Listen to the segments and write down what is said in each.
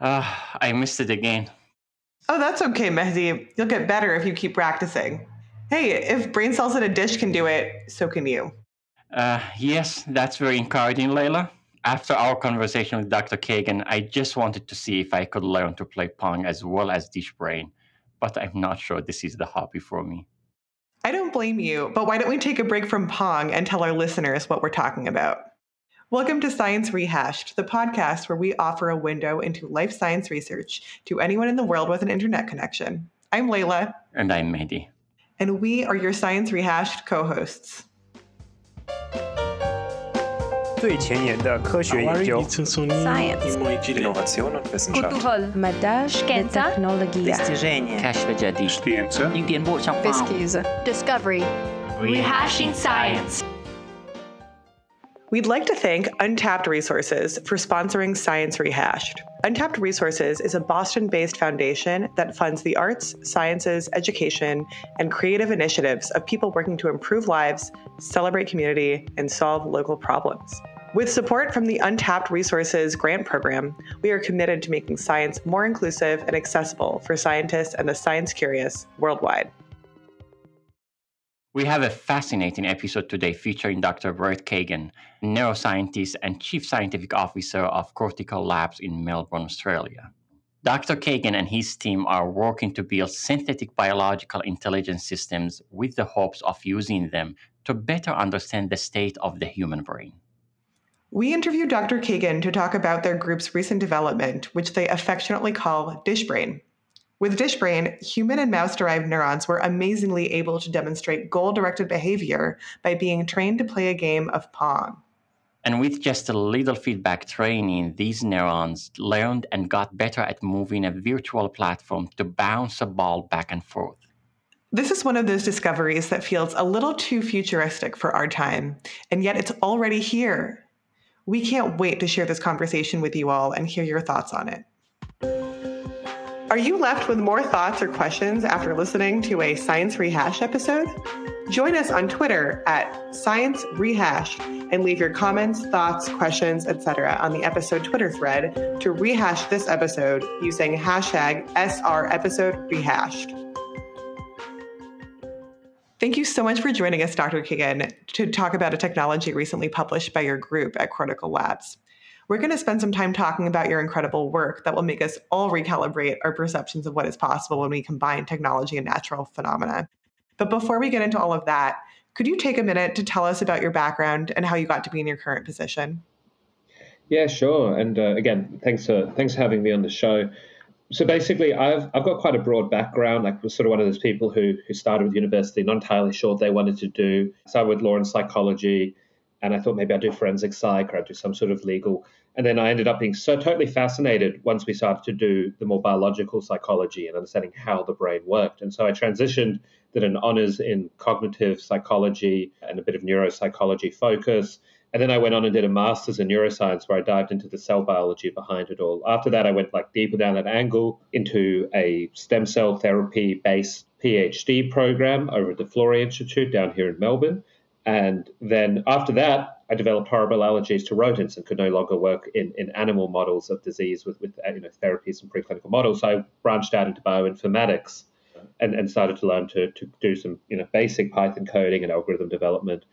Uh, I missed it again. Oh, that's okay, Mehdi. You'll get better if you keep practicing. Hey, if brain cells in a dish can do it, so can you. Uh, yes, that's very encouraging, Layla. After our conversation with Dr. Kagan, I just wanted to see if I could learn to play Pong as well as Dish Brain, but I'm not sure this is the hobby for me. I don't blame you, but why don't we take a break from Pong and tell our listeners what we're talking about? Welcome to Science Rehashed, the podcast where we offer a window into life science research to anyone in the world with an internet connection. I'm Layla. And I'm Mehdi, And we are your Science Rehashed co hosts. 最前沿的科学研究，innovación discovery. Rehashing science. We'd like to thank Untapped Resources for sponsoring Science Rehashed. Untapped Resources is a Boston based foundation that funds the arts, sciences, education, and creative initiatives of people working to improve lives, celebrate community, and solve local problems. With support from the Untapped Resources Grant Program, we are committed to making science more inclusive and accessible for scientists and the science curious worldwide. We have a fascinating episode today featuring Dr. Brett Kagan, neuroscientist and chief scientific officer of Cortical Labs in Melbourne, Australia. Dr. Kagan and his team are working to build synthetic biological intelligence systems with the hopes of using them to better understand the state of the human brain. We interviewed Dr. Kagan to talk about their group's recent development, which they affectionately call DishBrain. With DishBrain, human and mouse derived neurons were amazingly able to demonstrate goal directed behavior by being trained to play a game of Pong. And with just a little feedback training, these neurons learned and got better at moving a virtual platform to bounce a ball back and forth. This is one of those discoveries that feels a little too futuristic for our time, and yet it's already here. We can't wait to share this conversation with you all and hear your thoughts on it. Are you left with more thoughts or questions after listening to a Science Rehash episode? Join us on Twitter at Science Rehash and leave your comments, thoughts, questions, etc. on the episode Twitter thread to rehash this episode using hashtag SR episode rehashed. Thank you so much for joining us, Dr. Kagan, to talk about a technology recently published by your group at Cortical Labs. We're going to spend some time talking about your incredible work that will make us all recalibrate our perceptions of what is possible when we combine technology and natural phenomena. But before we get into all of that, could you take a minute to tell us about your background and how you got to be in your current position? Yeah, sure. And uh, again, thanks for thanks for having me on the show. So basically, I've I've got quite a broad background. Like, was sort of one of those people who who started with university, not entirely sure what they wanted to do. Started with law and psychology, and I thought maybe I'd do forensic psych or I'd do some sort of legal. And then I ended up being so totally fascinated once we started to do the more biological psychology and understanding how the brain worked. And so I transitioned, did an honors in cognitive psychology and a bit of neuropsychology focus. And then I went on and did a master's in neuroscience where I dived into the cell biology behind it all. After that, I went like deeper down that angle into a stem cell therapy based PhD program over at the Florey Institute down here in Melbourne. And then after that, I developed horrible allergies to rodents and could no longer work in, in animal models of disease with, with you know, therapies and preclinical models. So I branched out into bioinformatics and, and started to learn to, to do some you know, basic Python coding and algorithm development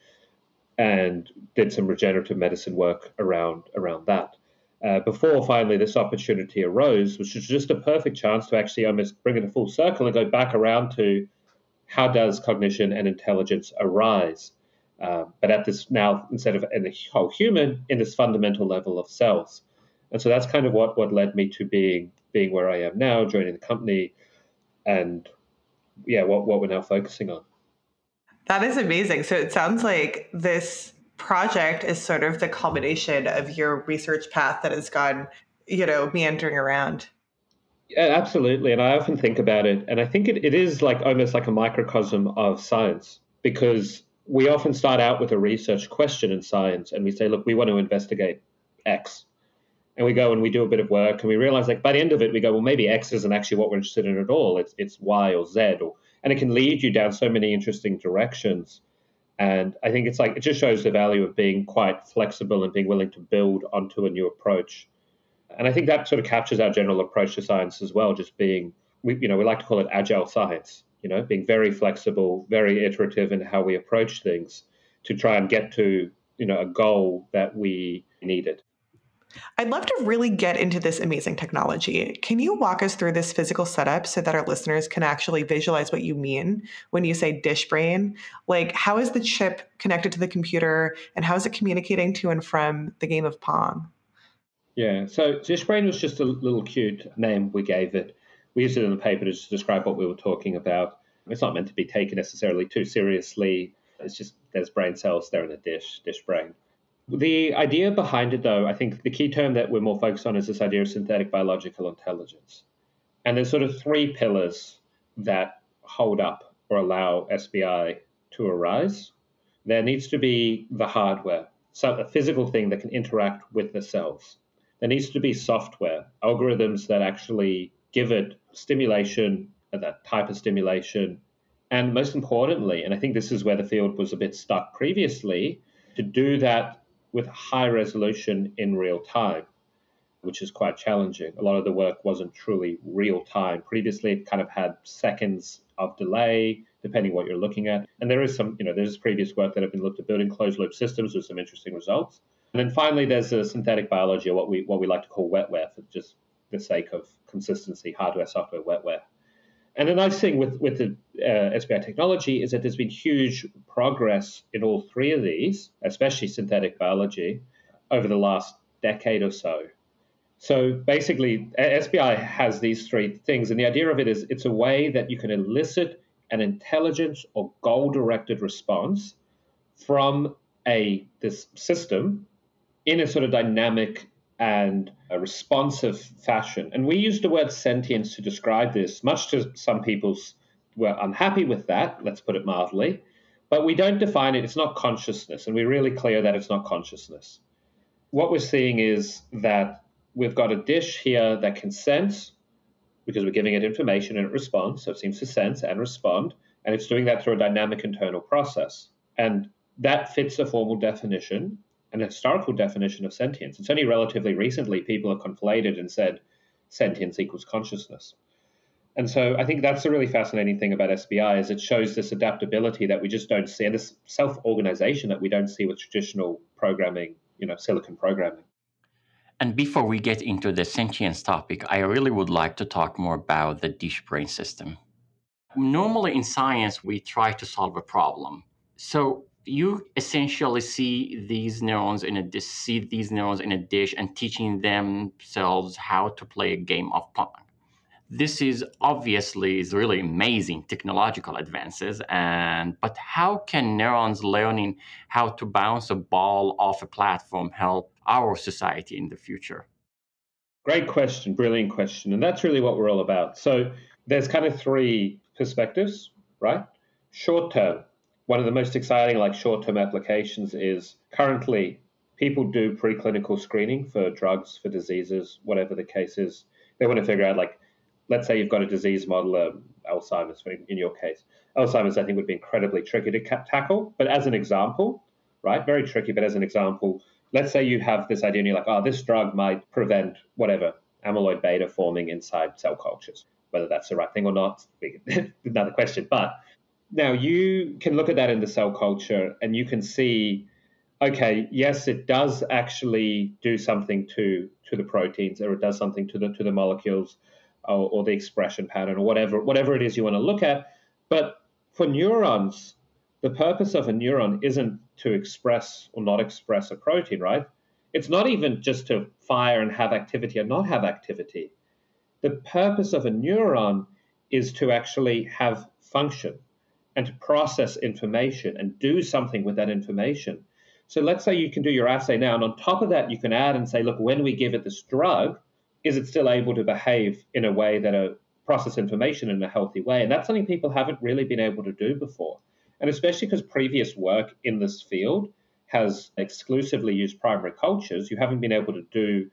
and did some regenerative medicine work around, around that. Uh, before finally this opportunity arose, which was just a perfect chance to actually almost bring it a full circle and go back around to how does cognition and intelligence arise? Uh, but at this now instead of in the whole human in this fundamental level of cells and so that's kind of what what led me to being being where i am now joining the company and yeah what, what we're now focusing on That is amazing. So it sounds like this project is sort of the culmination of your research path that has gone, you know, meandering around. yeah, absolutely and i often think about it and i think it, it is like almost like a microcosm of science because we often start out with a research question in science and we say look we want to investigate x. And we go and we do a bit of work and we realize like by the end of it we go well maybe x isn't actually what we're interested in at all. It's it's y or z or and it can lead you down so many interesting directions. And i think it's like it just shows the value of being quite flexible and being willing to build onto a new approach. And I think that sort of captures our general approach to science as well, just being, we, you know, we like to call it agile science, you know, being very flexible, very iterative in how we approach things to try and get to, you know, a goal that we needed. I'd love to really get into this amazing technology. Can you walk us through this physical setup so that our listeners can actually visualize what you mean when you say dish brain? Like, how is the chip connected to the computer and how is it communicating to and from the game of Pong? Yeah, so Dishbrain was just a little cute name we gave it. We used it in the paper to describe what we were talking about. It's not meant to be taken necessarily too seriously. It's just there's brain cells there in a dish, dish brain. The idea behind it, though, I think the key term that we're more focused on is this idea of synthetic biological intelligence. And there's sort of three pillars that hold up or allow SBI to arise. There needs to be the hardware, so a physical thing that can interact with the cells there needs to be software, algorithms that actually give it stimulation, uh, that type of stimulation. And most importantly, and I think this is where the field was a bit stuck previously, to do that with high resolution in real time, which is quite challenging. A lot of the work wasn't truly real time. Previously, it kind of had seconds of delay, depending what you're looking at. And there is some, you know, there's previous work that have been looked at building closed loop systems with some interesting results. And then finally, there's a synthetic biology, or what we what we like to call wetware, for just the sake of consistency, hardware, software, wetware. And the nice thing with with the uh, SBI technology is that there's been huge progress in all three of these, especially synthetic biology, over the last decade or so. So basically, SBI has these three things, and the idea of it is it's a way that you can elicit an intelligence or goal-directed response from a this system in a sort of dynamic and a responsive fashion. And we use the word sentience to describe this, much to some people's were unhappy with that, let's put it mildly. But we don't define it, it's not consciousness, and we're really clear that it's not consciousness. What we're seeing is that we've got a dish here that can sense because we're giving it information and it responds. So it seems to sense and respond, and it's doing that through a dynamic internal process. And that fits a formal definition an historical definition of sentience. It's only relatively recently people have conflated and said sentience equals consciousness. And so I think that's the really fascinating thing about SBI is it shows this adaptability that we just don't see and this self-organization that we don't see with traditional programming, you know, silicon programming. And before we get into the sentience topic, I really would like to talk more about the dish brain system. Normally in science, we try to solve a problem. So you essentially see these neurons in a see these neurons in a dish and teaching themselves how to play a game of pong. This is obviously is really amazing technological advances, and but how can neurons learning how to bounce a ball off a platform help our society in the future? Great question, brilliant question, and that's really what we're all about. So there's kind of three perspectives, right? Short term, one of the most exciting, like short term applications, is currently people do preclinical screening for drugs, for diseases, whatever the case is. They want to figure out, like, let's say you've got a disease model, um, Alzheimer's in your case. Alzheimer's, I think, would be incredibly tricky to ca- tackle. But as an example, right, very tricky, but as an example, let's say you have this idea and you're like, oh, this drug might prevent whatever, amyloid beta forming inside cell cultures. Whether that's the right thing or not, another question. But now you can look at that in the cell culture and you can see, okay, yes, it does actually do something to to the proteins, or it does something to the to the molecules, or, or the expression pattern, or whatever whatever it is you want to look at. But for neurons, the purpose of a neuron isn't to express or not express a protein, right? It's not even just to fire and have activity or not have activity. The purpose of a neuron is to actually have function and to process information and do something with that information. So let's say you can do your assay now, and on top of that, you can add and say, look, when we give it this drug, is it still able to behave in a way that a process information in a healthy way? And that's something people haven't really been able to do before. And especially because previous work in this field has exclusively used primary cultures, you haven't been able to do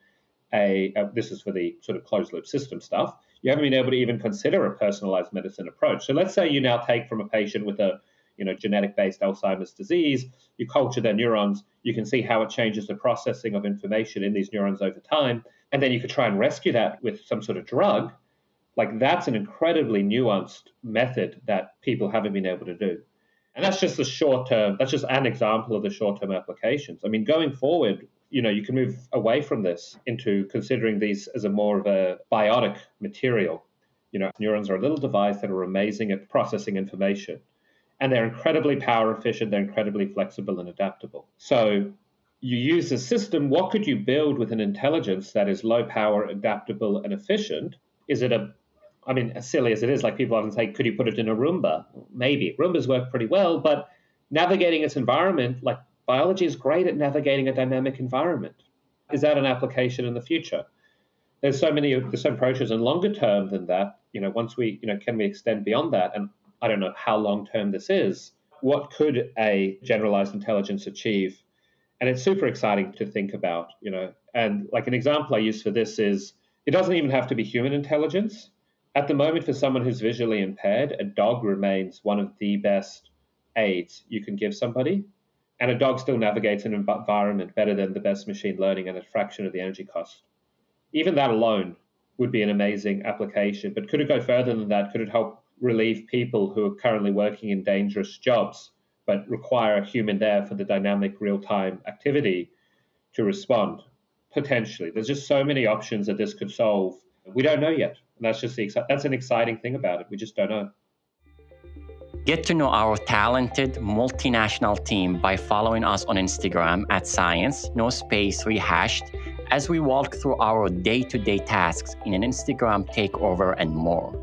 a, a this is for the sort of closed loop system stuff you haven't been able to even consider a personalized medicine approach. So let's say you now take from a patient with a you know, genetic based Alzheimer's disease, you culture their neurons, you can see how it changes the processing of information in these neurons over time. And then you could try and rescue that with some sort of drug. Like that's an incredibly nuanced method that people haven't been able to do. And that's just the short term, that's just an example of the short term applications. I mean, going forward, you know, you can move away from this into considering these as a more of a biotic material. You know, neurons are a little device that are amazing at processing information. And they're incredibly power efficient, they're incredibly flexible and adaptable. So you use a system, what could you build with an intelligence that is low power, adaptable, and efficient? Is it a I mean, as silly as it is, like people often say, could you put it in a Roomba? Maybe. Roombas work pretty well, but navigating its environment, like biology is great at navigating a dynamic environment. Is that an application in the future? There's so many there's some approaches and longer term than that. You know, once we, you know, can we extend beyond that? And I don't know how long term this is. What could a generalized intelligence achieve? And it's super exciting to think about, you know. And like an example I use for this is it doesn't even have to be human intelligence at the moment, for someone who's visually impaired, a dog remains one of the best aids you can give somebody. And a dog still navigates an environment better than the best machine learning and a fraction of the energy cost. Even that alone would be an amazing application. But could it go further than that? Could it help relieve people who are currently working in dangerous jobs but require a human there for the dynamic real time activity to respond? Potentially. There's just so many options that this could solve. We don't know yet. And that's just the that's an exciting thing about it. We just don't know. Get to know our talented multinational team by following us on Instagram at science no space rehashed as we walk through our day-to-day tasks in an Instagram takeover and more.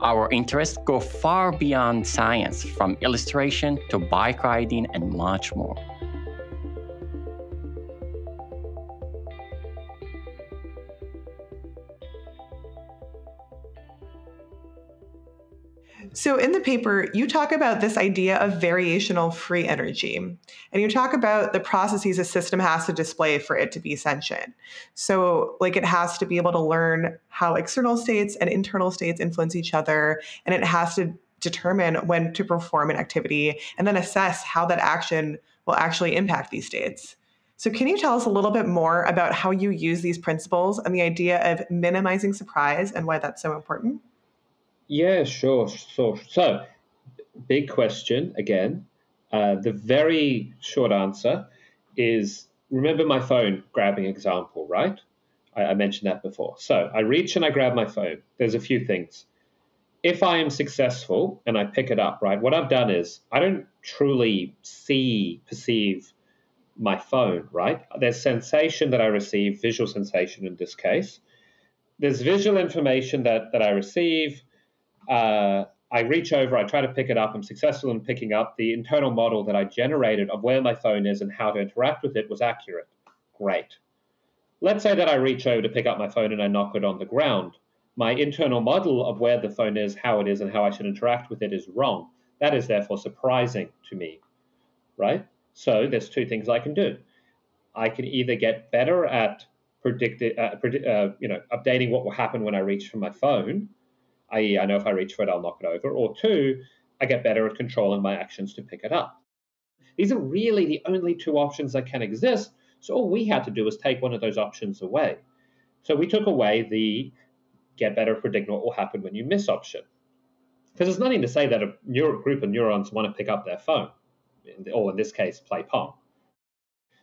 Our interests go far beyond science, from illustration to bike riding and much more. So, in the paper, you talk about this idea of variational free energy, and you talk about the processes a system has to display for it to be sentient. So, like, it has to be able to learn how external states and internal states influence each other, and it has to determine when to perform an activity and then assess how that action will actually impact these states. So, can you tell us a little bit more about how you use these principles and the idea of minimizing surprise and why that's so important? Yeah, sure. So, so big question again. Uh, the very short answer is remember my phone grabbing example, right? I, I mentioned that before. So I reach and I grab my phone. There's a few things. If I am successful and I pick it up, right, what I've done is I don't truly see, perceive my phone, right? There's sensation that I receive, visual sensation in this case. There's visual information that, that I receive uh, I reach over, I try to pick it up. I'm successful in picking up. The internal model that I generated of where my phone is and how to interact with it was accurate. Great. Let's say that I reach over to pick up my phone and I knock it on the ground. My internal model of where the phone is, how it is, and how I should interact with it is wrong. That is therefore surprising to me, right? So there's two things I can do. I can either get better at predicting, uh, predi- uh, you know, updating what will happen when I reach for my phone, i.e., I know if I reach for it, I'll knock it over. Or two, I get better at controlling my actions to pick it up. These are really the only two options that can exist. So all we had to do was take one of those options away. So we took away the get better at predicting what will happen when you miss option. Because there's nothing to say that a neuro- group of neurons want to pick up their phone, or in this case, play Pong.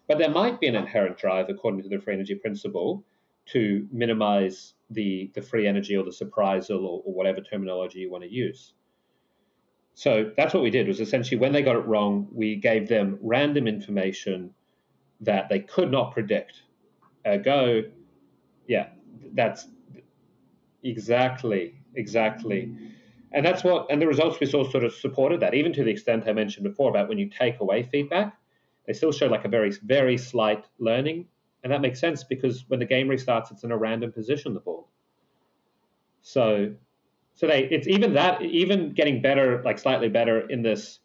But there might be an inherent drive, according to the free energy principle, to minimize the, the free energy or the surprisal or, or whatever terminology you want to use. So that's what we did was essentially when they got it wrong, we gave them random information that they could not predict. Go, yeah, that's exactly, exactly. And that's what, and the results we saw sort of supported that, even to the extent I mentioned before about when you take away feedback, they still show like a very, very slight learning and that makes sense because when the game restarts, it's in a random position, the ball. So, so they, it's even that, even getting better, like slightly better in this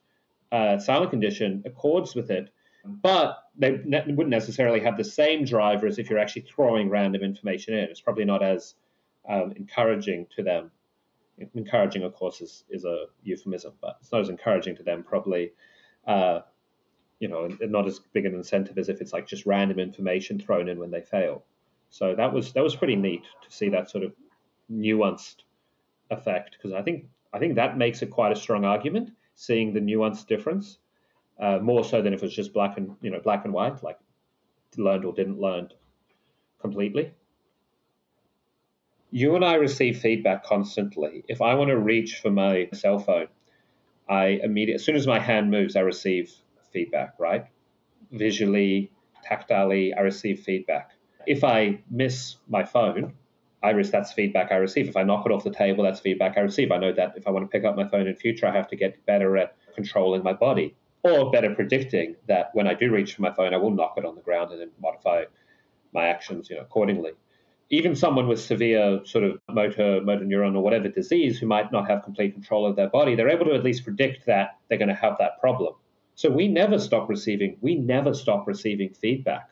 uh, silent condition accords with it, but they ne- wouldn't necessarily have the same driver as if you're actually throwing random information in. It's probably not as um, encouraging to them encouraging, of course, is, is a euphemism, but it's not as encouraging to them probably. Uh, you know, not as big an incentive as if it's like just random information thrown in when they fail. So that was that was pretty neat to see that sort of nuanced effect because I think I think that makes it quite a strong argument seeing the nuanced difference uh, more so than if it was just black and you know black and white like learned or didn't learn completely. You and I receive feedback constantly. If I want to reach for my cell phone, I immediately as soon as my hand moves, I receive feedback. Right, visually, tactilely, I receive feedback. If I miss my phone, I risk that's feedback I receive. If I knock it off the table, that's feedback I receive. I know that if I want to pick up my phone in future, I have to get better at controlling my body or better predicting that when I do reach for my phone, I will knock it on the ground and then modify my actions, you know, accordingly. Even someone with severe sort of motor motor neuron or whatever disease who might not have complete control of their body, they're able to at least predict that they're going to have that problem. So we never stop receiving we never stop receiving feedback.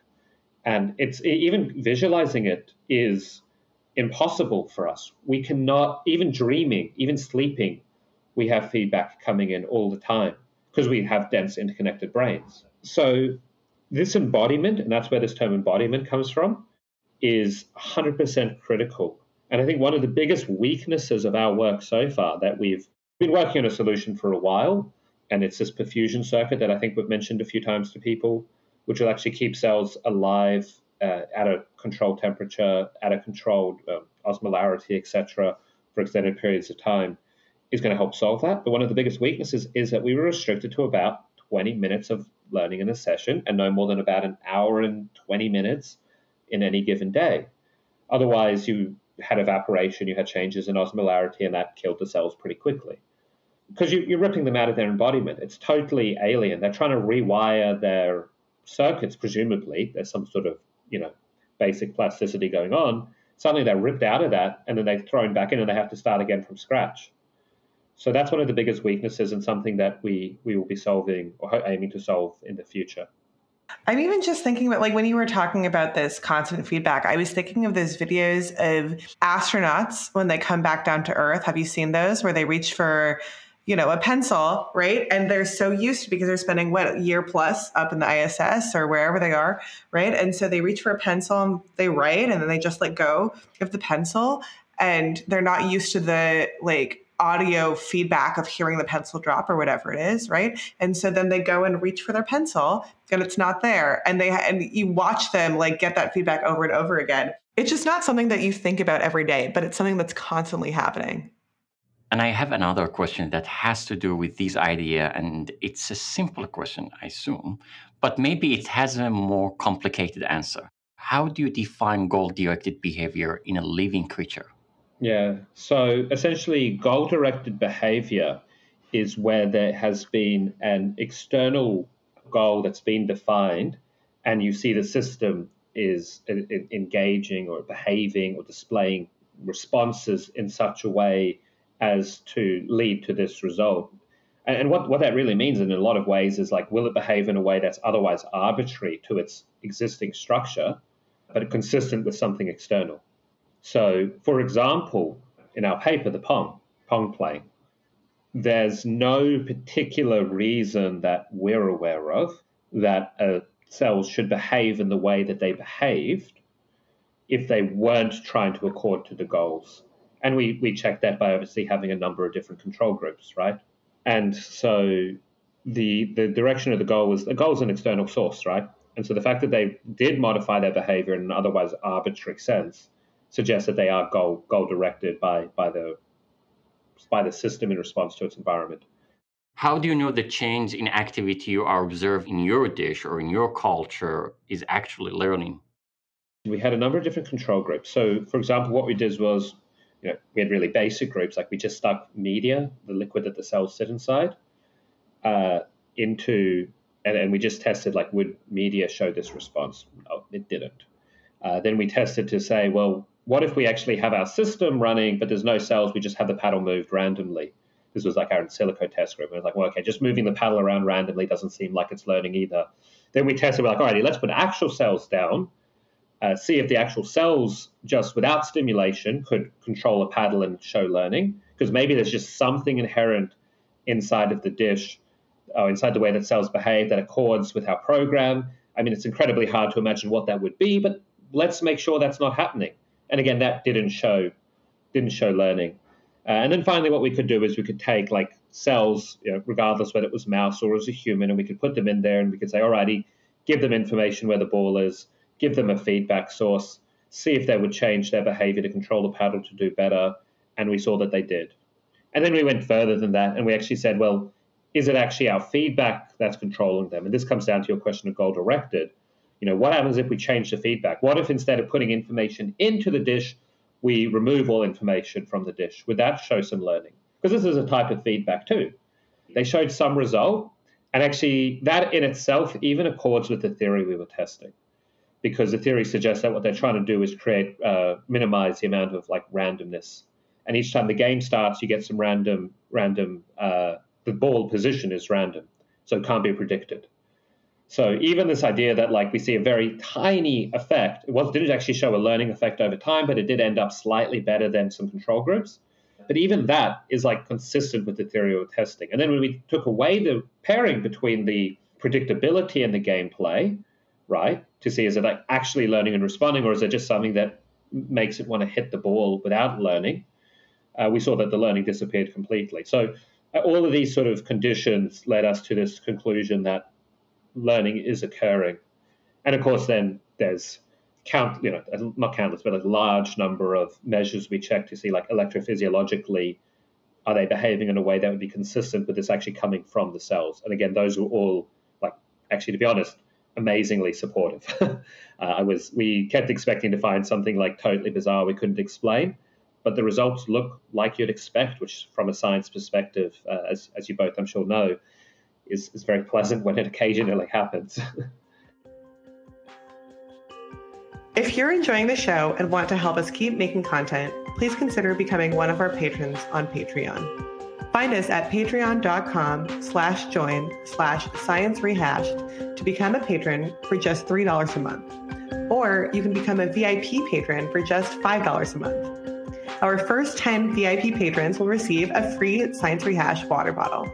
And it's even visualizing it is impossible for us. We cannot, even dreaming, even sleeping, we have feedback coming in all the time because we have dense interconnected brains. So, this embodiment, and that's where this term embodiment comes from, is 100% critical. And I think one of the biggest weaknesses of our work so far that we've been working on a solution for a while, and it's this perfusion circuit that I think we've mentioned a few times to people, which will actually keep cells alive uh, at a controlled temperature, at a controlled um, osmolarity, etc., for extended periods of time, is going to help solve that. But one of the biggest weaknesses is that we were restricted to about 20 minutes of learning in a session and no more than about an hour and 20 minutes in any given day. Otherwise, you had evaporation, you had changes in osmolarity, and that killed the cells pretty quickly. Because you, are ripping them out of their embodiment. It's totally alien. They're trying to rewire their circuits, presumably. There's some sort of you know basic plasticity going on. Suddenly they're ripped out of that, and then they're thrown back in, and they have to start again from scratch. So that's one of the biggest weaknesses, and something that we we will be solving or aiming to solve in the future. I'm even just thinking about like when you were talking about this constant feedback, I was thinking of those videos of astronauts when they come back down to Earth. Have you seen those where they reach for you know, a pencil, right? And they're so used to because they're spending what year plus up in the ISS or wherever they are, right? And so they reach for a pencil and they write and then they just let go of the pencil and they're not used to the like audio feedback of hearing the pencil drop or whatever it is, right? And so then they go and reach for their pencil and it's not there and they and you watch them like get that feedback over and over again. It's just not something that you think about every day, but it's something that's constantly happening. And I have another question that has to do with this idea, and it's a simple question, I assume, but maybe it has a more complicated answer. How do you define goal directed behavior in a living creature? Yeah, so essentially, goal directed behavior is where there has been an external goal that's been defined, and you see the system is engaging or behaving or displaying responses in such a way as to lead to this result. And, what, what that really means in a lot of ways is like, will it behave in a way that's otherwise arbitrary to its existing structure, but consistent with something external? So, for example, in our paper, the Pong, Pong playing, there's no particular reason that we're aware of that uh, cells should behave in the way that they behaved if they weren't trying to accord to the goals and we we check that by obviously having a number of different control groups, right? And so the the direction of the goal was the goal is an external source, right? And so the fact that they did modify their behavior in an otherwise arbitrary sense suggests that they are goal goal directed by by the by the system in response to its environment. How do you know the change in activity you are observing in your dish or in your culture is actually learning? We had a number of different control groups. So, for example, what we did was you know, we had really basic groups, like we just stuck media, the liquid that the cells sit inside, uh, into, and, and we just tested like, would media show this response? No, it didn't. Uh, then we tested to say, well, what if we actually have our system running, but there's no cells, we just have the paddle moved randomly? This was like our in silico test group. And it was like, well, okay, just moving the paddle around randomly doesn't seem like it's learning either. Then we tested, we're like, all righty, let's put actual cells down uh, see if the actual cells, just without stimulation, could control a paddle and show learning. because maybe there's just something inherent inside of the dish or inside the way that cells behave that accords with our program. I mean, it's incredibly hard to imagine what that would be, but let's make sure that's not happening. And again, that didn't show didn't show learning. Uh, and then finally, what we could do is we could take like cells, you know, regardless whether it was mouse or as a human, and we could put them in there and we could say, alrighty, give them information where the ball is, give them a feedback source, see if they would change their behavior to control the paddle to do better. And we saw that they did. And then we went further than that and we actually said, well, is it actually our feedback that's controlling them? And this comes down to your question of goal directed. You know, what happens if we change the feedback? What if instead of putting information into the dish, we remove all information from the dish? Would that show some learning? Because this is a type of feedback too. They showed some result, and actually, that in itself even accords with the theory we were testing, because the theory suggests that what they're trying to do is create, uh, minimize the amount of like randomness. And each time the game starts, you get some random, random. Uh, the ball position is random, so it can't be predicted. So even this idea that like we see a very tiny effect, it was didn't actually show a learning effect over time, but it did end up slightly better than some control groups. But even that is like consistent with the theory of testing. And then when we took away the pairing between the predictability and the gameplay, right, to see is it like actually learning and responding, or is it just something that makes it want to hit the ball without learning? Uh, we saw that the learning disappeared completely. So uh, all of these sort of conditions led us to this conclusion that learning is occurring. And of course, then there's count, you know, not countless, but a large number of measures we check to see, like electrophysiologically, are they behaving in a way that would be consistent with this actually coming from the cells? And again, those were all, like, actually, to be honest, amazingly supportive. uh, I was, we kept expecting to find something like totally bizarre we couldn't explain, but the results look like you'd expect, which, from a science perspective, uh, as as you both, I'm sure, know, is is very pleasant when it occasionally happens. If you're enjoying the show and want to help us keep making content, please consider becoming one of our patrons on Patreon. Find us at patreon.com slash join slash science rehashed to become a patron for just $3 a month. Or you can become a VIP patron for just $5 a month. Our first 10 VIP patrons will receive a free Science Rehash water bottle.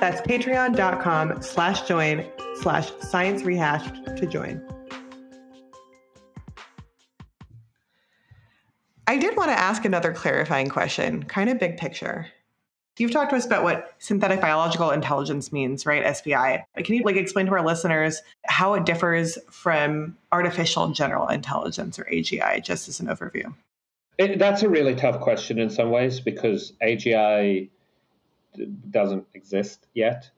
That's patreon.com slash join slash science rehashed to join. I did want to ask another clarifying question, kind of big picture. You've talked to us about what synthetic biological intelligence means, right? SBI. Can you like explain to our listeners how it differs from artificial general intelligence or AGI, just as an overview? It, that's a really tough question in some ways because AGI doesn't exist yet.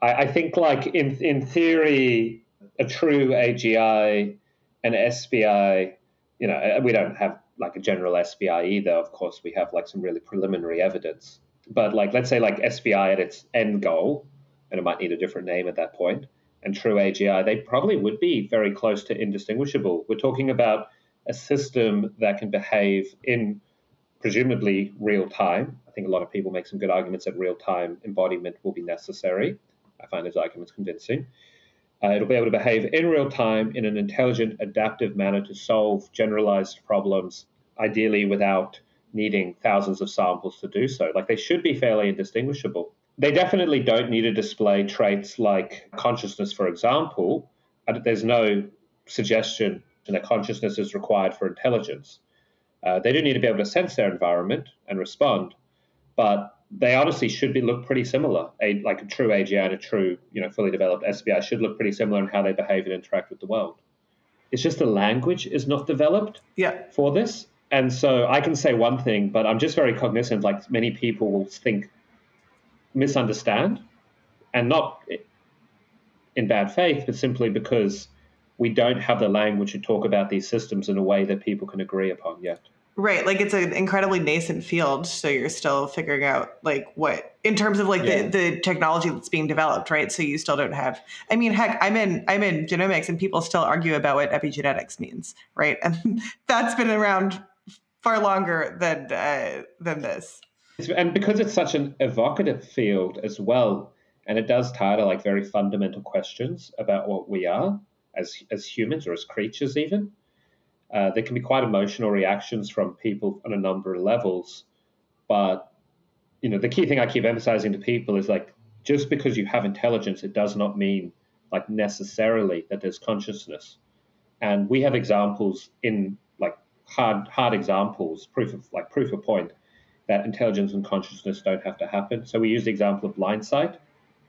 I, I think, like in in theory, a true AGI and SBI, you know, we don't have like a general SBI either. Of course, we have like some really preliminary evidence. But like, let's say like SBI at its end goal, and it might need a different name at that point, and true AGI, they probably would be very close to indistinguishable. We're talking about a system that can behave in presumably real time. I think a lot of people make some good arguments that real time embodiment will be necessary. I find those arguments convincing. Uh, it'll be able to behave in real time in an intelligent, adaptive manner to solve generalized problems, ideally without needing thousands of samples to do so. Like they should be fairly indistinguishable. They definitely don't need to display traits like consciousness, for example. There's no suggestion that consciousness is required for intelligence. Uh, they do need to be able to sense their environment and respond, but they honestly should be look pretty similar. A, like a true AGI and a true, you know, fully developed SBI should look pretty similar in how they behave and interact with the world. It's just the language is not developed yeah. for this. And so I can say one thing, but I'm just very cognizant, like many people will think, misunderstand, and not in bad faith, but simply because we don't have the language to talk about these systems in a way that people can agree upon yet. Right. Like it's an incredibly nascent field. So you're still figuring out like what in terms of like yeah. the, the technology that's being developed, right? So you still don't have I mean, heck, I'm in I'm in genomics and people still argue about what epigenetics means, right? And that's been around far longer than uh, than this. And because it's such an evocative field as well, and it does tie to like very fundamental questions about what we are as as humans or as creatures even uh, there can be quite emotional reactions from people on a number of levels, but you know, the key thing I keep emphasizing to people is like, just because you have intelligence, it does not mean like necessarily that there's consciousness. And we have examples in hard hard examples, proof of like proof of point that intelligence and consciousness don't have to happen. So we use the example of blind sight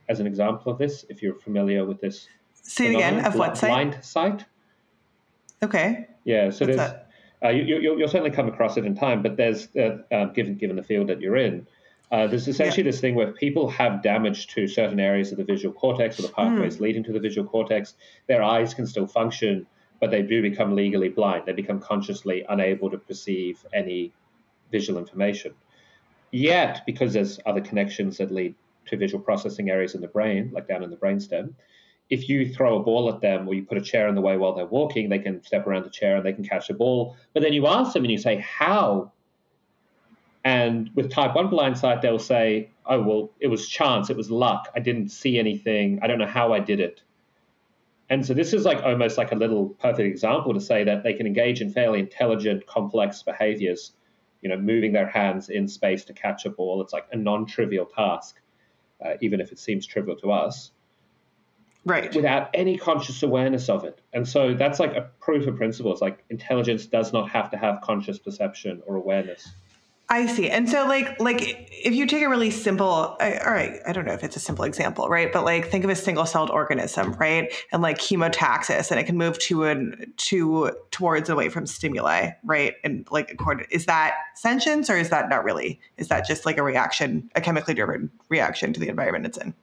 as an example of this. If you're familiar with this, say it again. Of what sight? Blind sight. Okay. Yeah. So What's there's uh, you, will you, certainly come across it in time, but there's uh, uh, given given the field that you're in, uh, there's essentially yeah. this thing where people have damage to certain areas of the visual cortex or the pathways mm. leading to the visual cortex. Their eyes can still function, but they do become legally blind. They become consciously unable to perceive any visual information. Yet, because there's other connections that lead to visual processing areas in the brain, like down in the brainstem, if you throw a ball at them or you put a chair in the way while they're walking, they can step around the chair and they can catch the ball. But then you ask them and you say, How and with type 1 blind sight, they'll say, oh, well, it was chance, it was luck. I didn't see anything. I don't know how I did it. And so this is like almost like a little perfect example to say that they can engage in fairly intelligent, complex behaviors, you know, moving their hands in space to catch a ball. It's like a non-trivial task, uh, even if it seems trivial to us. Right. Without any conscious awareness of it. And so that's like a proof of principle. It's like intelligence does not have to have conscious perception or awareness. I see. And so like like if you take a really simple I, all right, I don't know if it's a simple example, right? But like think of a single-celled organism, right? And like chemotaxis and it can move to an to towards away from stimuli, right? And like according is that sentience or is that not really? Is that just like a reaction, a chemically driven reaction to the environment it's in?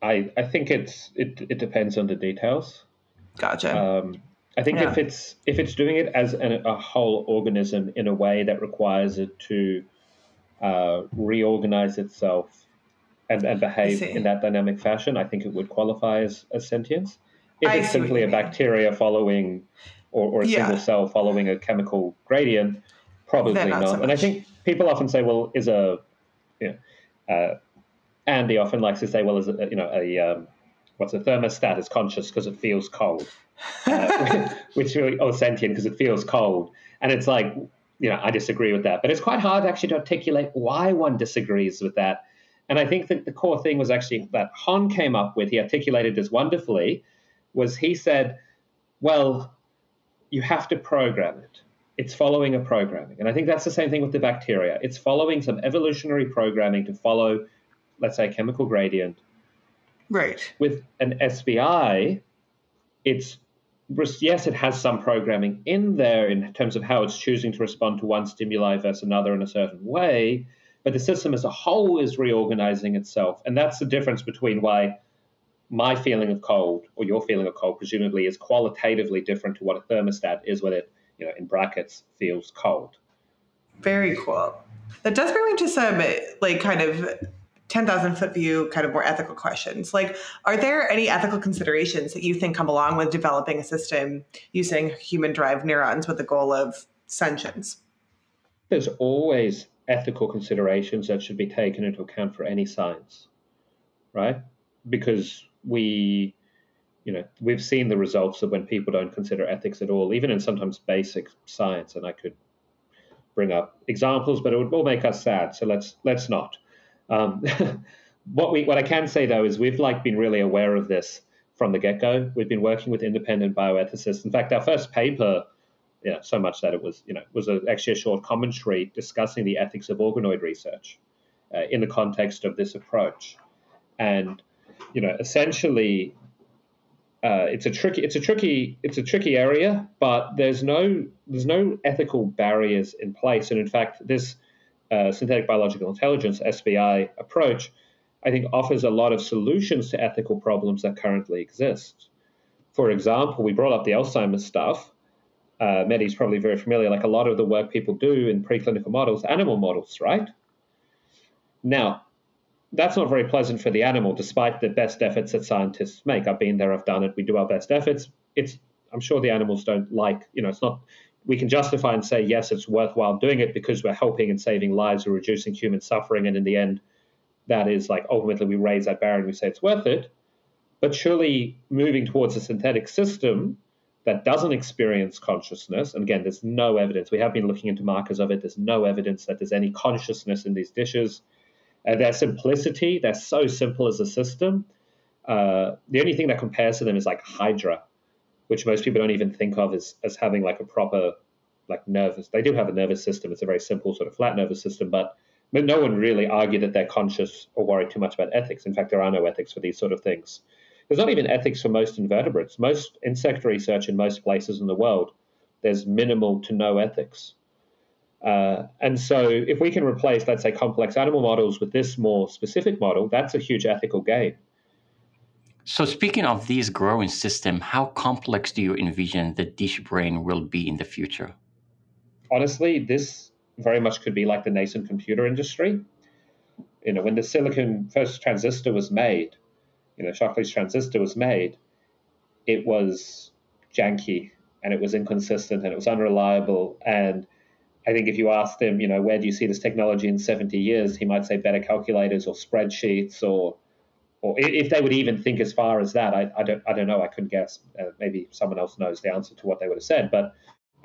I I think it's it it depends on the details. Gotcha. Um I think yeah. if it's if it's doing it as an, a whole organism in a way that requires it to uh, reorganize itself and, and behave in that dynamic fashion, I think it would qualify as, as sentience. If I it's simply a bacteria following or, or a yeah. single cell following a chemical gradient, probably not. not. So and I think people often say, well, is a you know, uh, Andy often likes to say, well, is a, you know a um, what's a thermostat is conscious because it feels cold uh, which really oh sentient because it feels cold, and it's like you know I disagree with that, but it's quite hard actually to articulate why one disagrees with that. And I think that the core thing was actually that Hon came up with. He articulated this wonderfully. Was he said, well, you have to program it. It's following a programming. And I think that's the same thing with the bacteria. It's following some evolutionary programming to follow, let's say, a chemical gradient. Right. With an SBI, it's yes, it has some programming in there in terms of how it's choosing to respond to one stimuli versus another in a certain way, but the system as a whole is reorganizing itself. And that's the difference between why my feeling of cold or your feeling of cold presumably is qualitatively different to what a thermostat is when it, you know, in brackets feels cold. Very cool. That does bring me to some like kind of 10,000 foot view, kind of more ethical questions. Like, are there any ethical considerations that you think come along with developing a system using human derived neurons with the goal of sentience? There's always ethical considerations that should be taken into account for any science, right? Because we, you know, we've seen the results of when people don't consider ethics at all, even in sometimes basic science. And I could bring up examples, but it would all make us sad. So let's let's not. Um, what we what I can say though is we've like been really aware of this from the get go. We've been working with independent bioethicists. In fact, our first paper, so much that it was you know was a, actually a short commentary discussing the ethics of organoid research uh, in the context of this approach, and you know essentially. Uh, it's a tricky, it's a tricky, it's a tricky area, but there's no, there's no ethical barriers in place, and in fact, this uh, synthetic biological intelligence (SBI) approach, I think offers a lot of solutions to ethical problems that currently exist. For example, we brought up the Alzheimer's stuff. Uh, Mehdi's probably very familiar. Like a lot of the work people do in preclinical models, animal models, right? Now, that's not very pleasant for the animal, despite the best efforts that scientists make. I've been there, I've done it. We do our best efforts. It's I'm sure the animals don't like, you know, it's not we can justify and say, yes, it's worthwhile doing it because we're helping and saving lives, or reducing human suffering. And in the end, that is like ultimately we raise that barrier and we say it's worth it. But surely moving towards a synthetic system that doesn't experience consciousness, and again, there's no evidence. We have been looking into markers of it. There's no evidence that there's any consciousness in these dishes. Uh, their simplicity, they're so simple as a system. Uh, the only thing that compares to them is like Hydra, which most people don't even think of as, as having like a proper like nervous. They do have a nervous system. It's a very simple sort of flat nervous system, but no one really argued that they're conscious or worried too much about ethics. In fact, there are no ethics for these sort of things. There's not even ethics for most invertebrates. Most insect research in most places in the world, there's minimal to no ethics. Uh, and so, if we can replace, let's say, complex animal models with this more specific model, that's a huge ethical gain. So, speaking of these growing system, how complex do you envision the dish brain will be in the future? Honestly, this very much could be like the nascent computer industry. You know, when the silicon first transistor was made, you know, Shockley's transistor was made, it was janky and it was inconsistent and it was unreliable. And I think if you asked him, you know, where do you see this technology in 70 years, he might say better calculators or spreadsheets or or if they would even think as far as that, I, I don't I don't know. I couldn't guess. Uh, maybe someone else knows the answer to what they would have said. But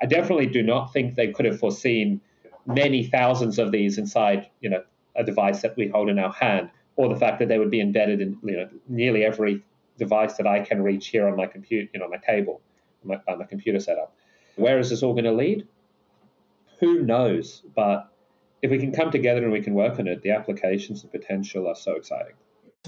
I definitely do not think they could have foreseen many thousands of these inside, you know, a device that we hold in our hand, or the fact that they would be embedded in, you know, nearly every device that I can reach here on my computer, you know, my table, my, on my computer setup. Where is this all going to lead? Who knows? But if we can come together and we can work on it, the applications and potential are so exciting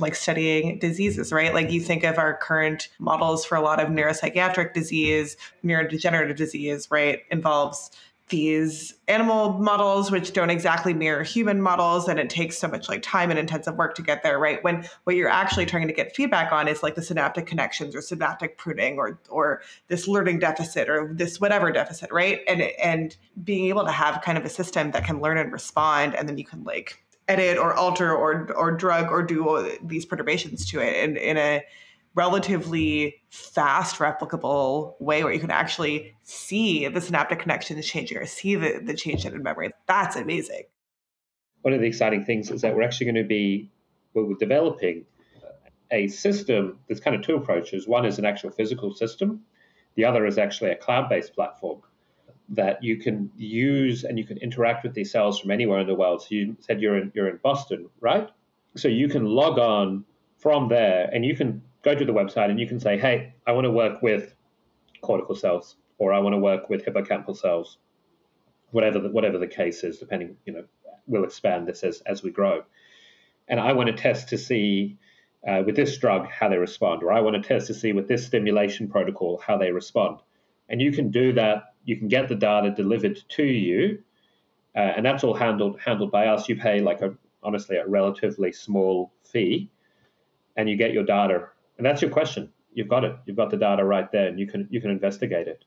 like studying diseases, right? Like you think of our current models for a lot of neuropsychiatric disease, neurodegenerative disease, right? Involves these animal models which don't exactly mirror human models and it takes so much like time and intensive work to get there right when what you're actually trying to get feedback on is like the synaptic connections or synaptic pruning or or this learning deficit or this whatever deficit right and and being able to have kind of a system that can learn and respond and then you can like edit or alter or or drug or do these perturbations to it in, in a relatively fast replicable way where you can actually see the synaptic connections changing or see the, the change in memory. That's amazing. One of the exciting things is that we're actually going to be we're developing a system there's kind of two approaches. One is an actual physical system. The other is actually a cloud-based platform that you can use and you can interact with these cells from anywhere in the world. So you said you're in you're in Boston, right? So you can log on from there and you can go to the website and you can say, hey, I want to work with cortical cells or I want to work with hippocampal cells, whatever the, whatever the case is, depending, you know, we'll expand this as, as we grow. And I want to test to see uh, with this drug how they respond, or I want to test to see with this stimulation protocol how they respond. And you can do that you can get the data delivered to you, uh, and that's all handled handled by us. You pay like a honestly a relatively small fee, and you get your data. And that's your question. You've got it. You've got the data right there, and you can you can investigate it.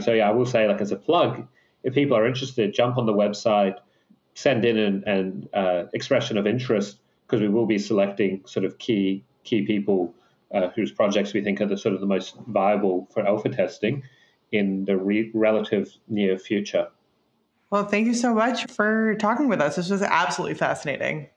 So yeah, I will say like as a plug, if people are interested, jump on the website, send in an, an uh, expression of interest because we will be selecting sort of key key people uh, whose projects we think are the sort of the most viable for alpha testing in the re- relative near future. Well, thank you so much for talking with us. This was absolutely fascinating.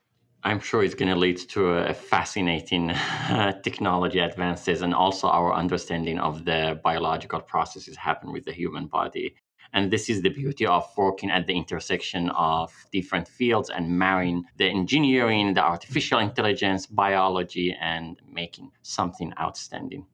I'm sure it's going to lead to a fascinating uh, technology advances and also our understanding of the biological processes happen with the human body. And this is the beauty of working at the intersection of different fields and marrying the engineering, the artificial intelligence, biology, and making something outstanding.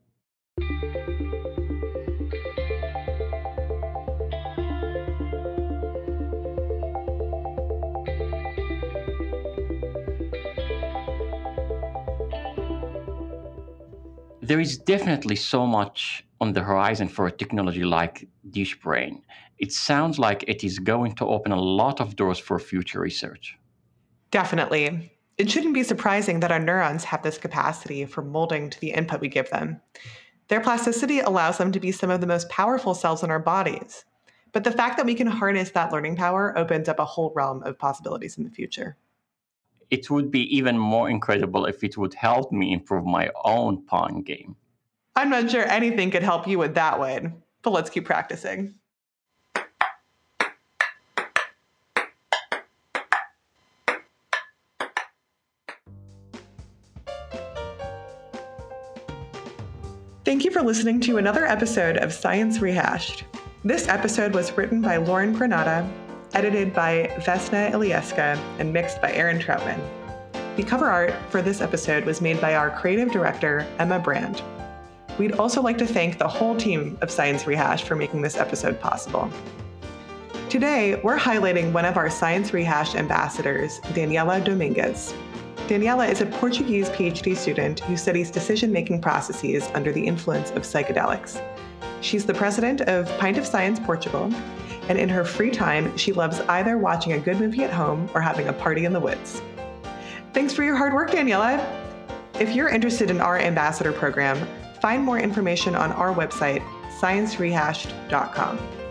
There is definitely so much on the horizon for a technology like Dish Brain. It sounds like it is going to open a lot of doors for future research. Definitely. It shouldn't be surprising that our neurons have this capacity for molding to the input we give them. Their plasticity allows them to be some of the most powerful cells in our bodies. But the fact that we can harness that learning power opens up a whole realm of possibilities in the future it would be even more incredible if it would help me improve my own Pong game. I'm not sure anything could help you with that one, but let's keep practicing. Thank you for listening to another episode of Science Rehashed. This episode was written by Lauren Granata edited by Vesna Ilieska, and mixed by Aaron Troutman. The cover art for this episode was made by our creative director, Emma Brand. We'd also like to thank the whole team of Science Rehash for making this episode possible. Today, we're highlighting one of our Science Rehash ambassadors, Daniela Dominguez. Daniela is a Portuguese PhD student who studies decision making processes under the influence of psychedelics. She's the president of Pint of Science Portugal, and in her free time, she loves either watching a good movie at home or having a party in the woods. Thanks for your hard work, Daniela. If you're interested in our ambassador program, find more information on our website, sciencerehashed.com.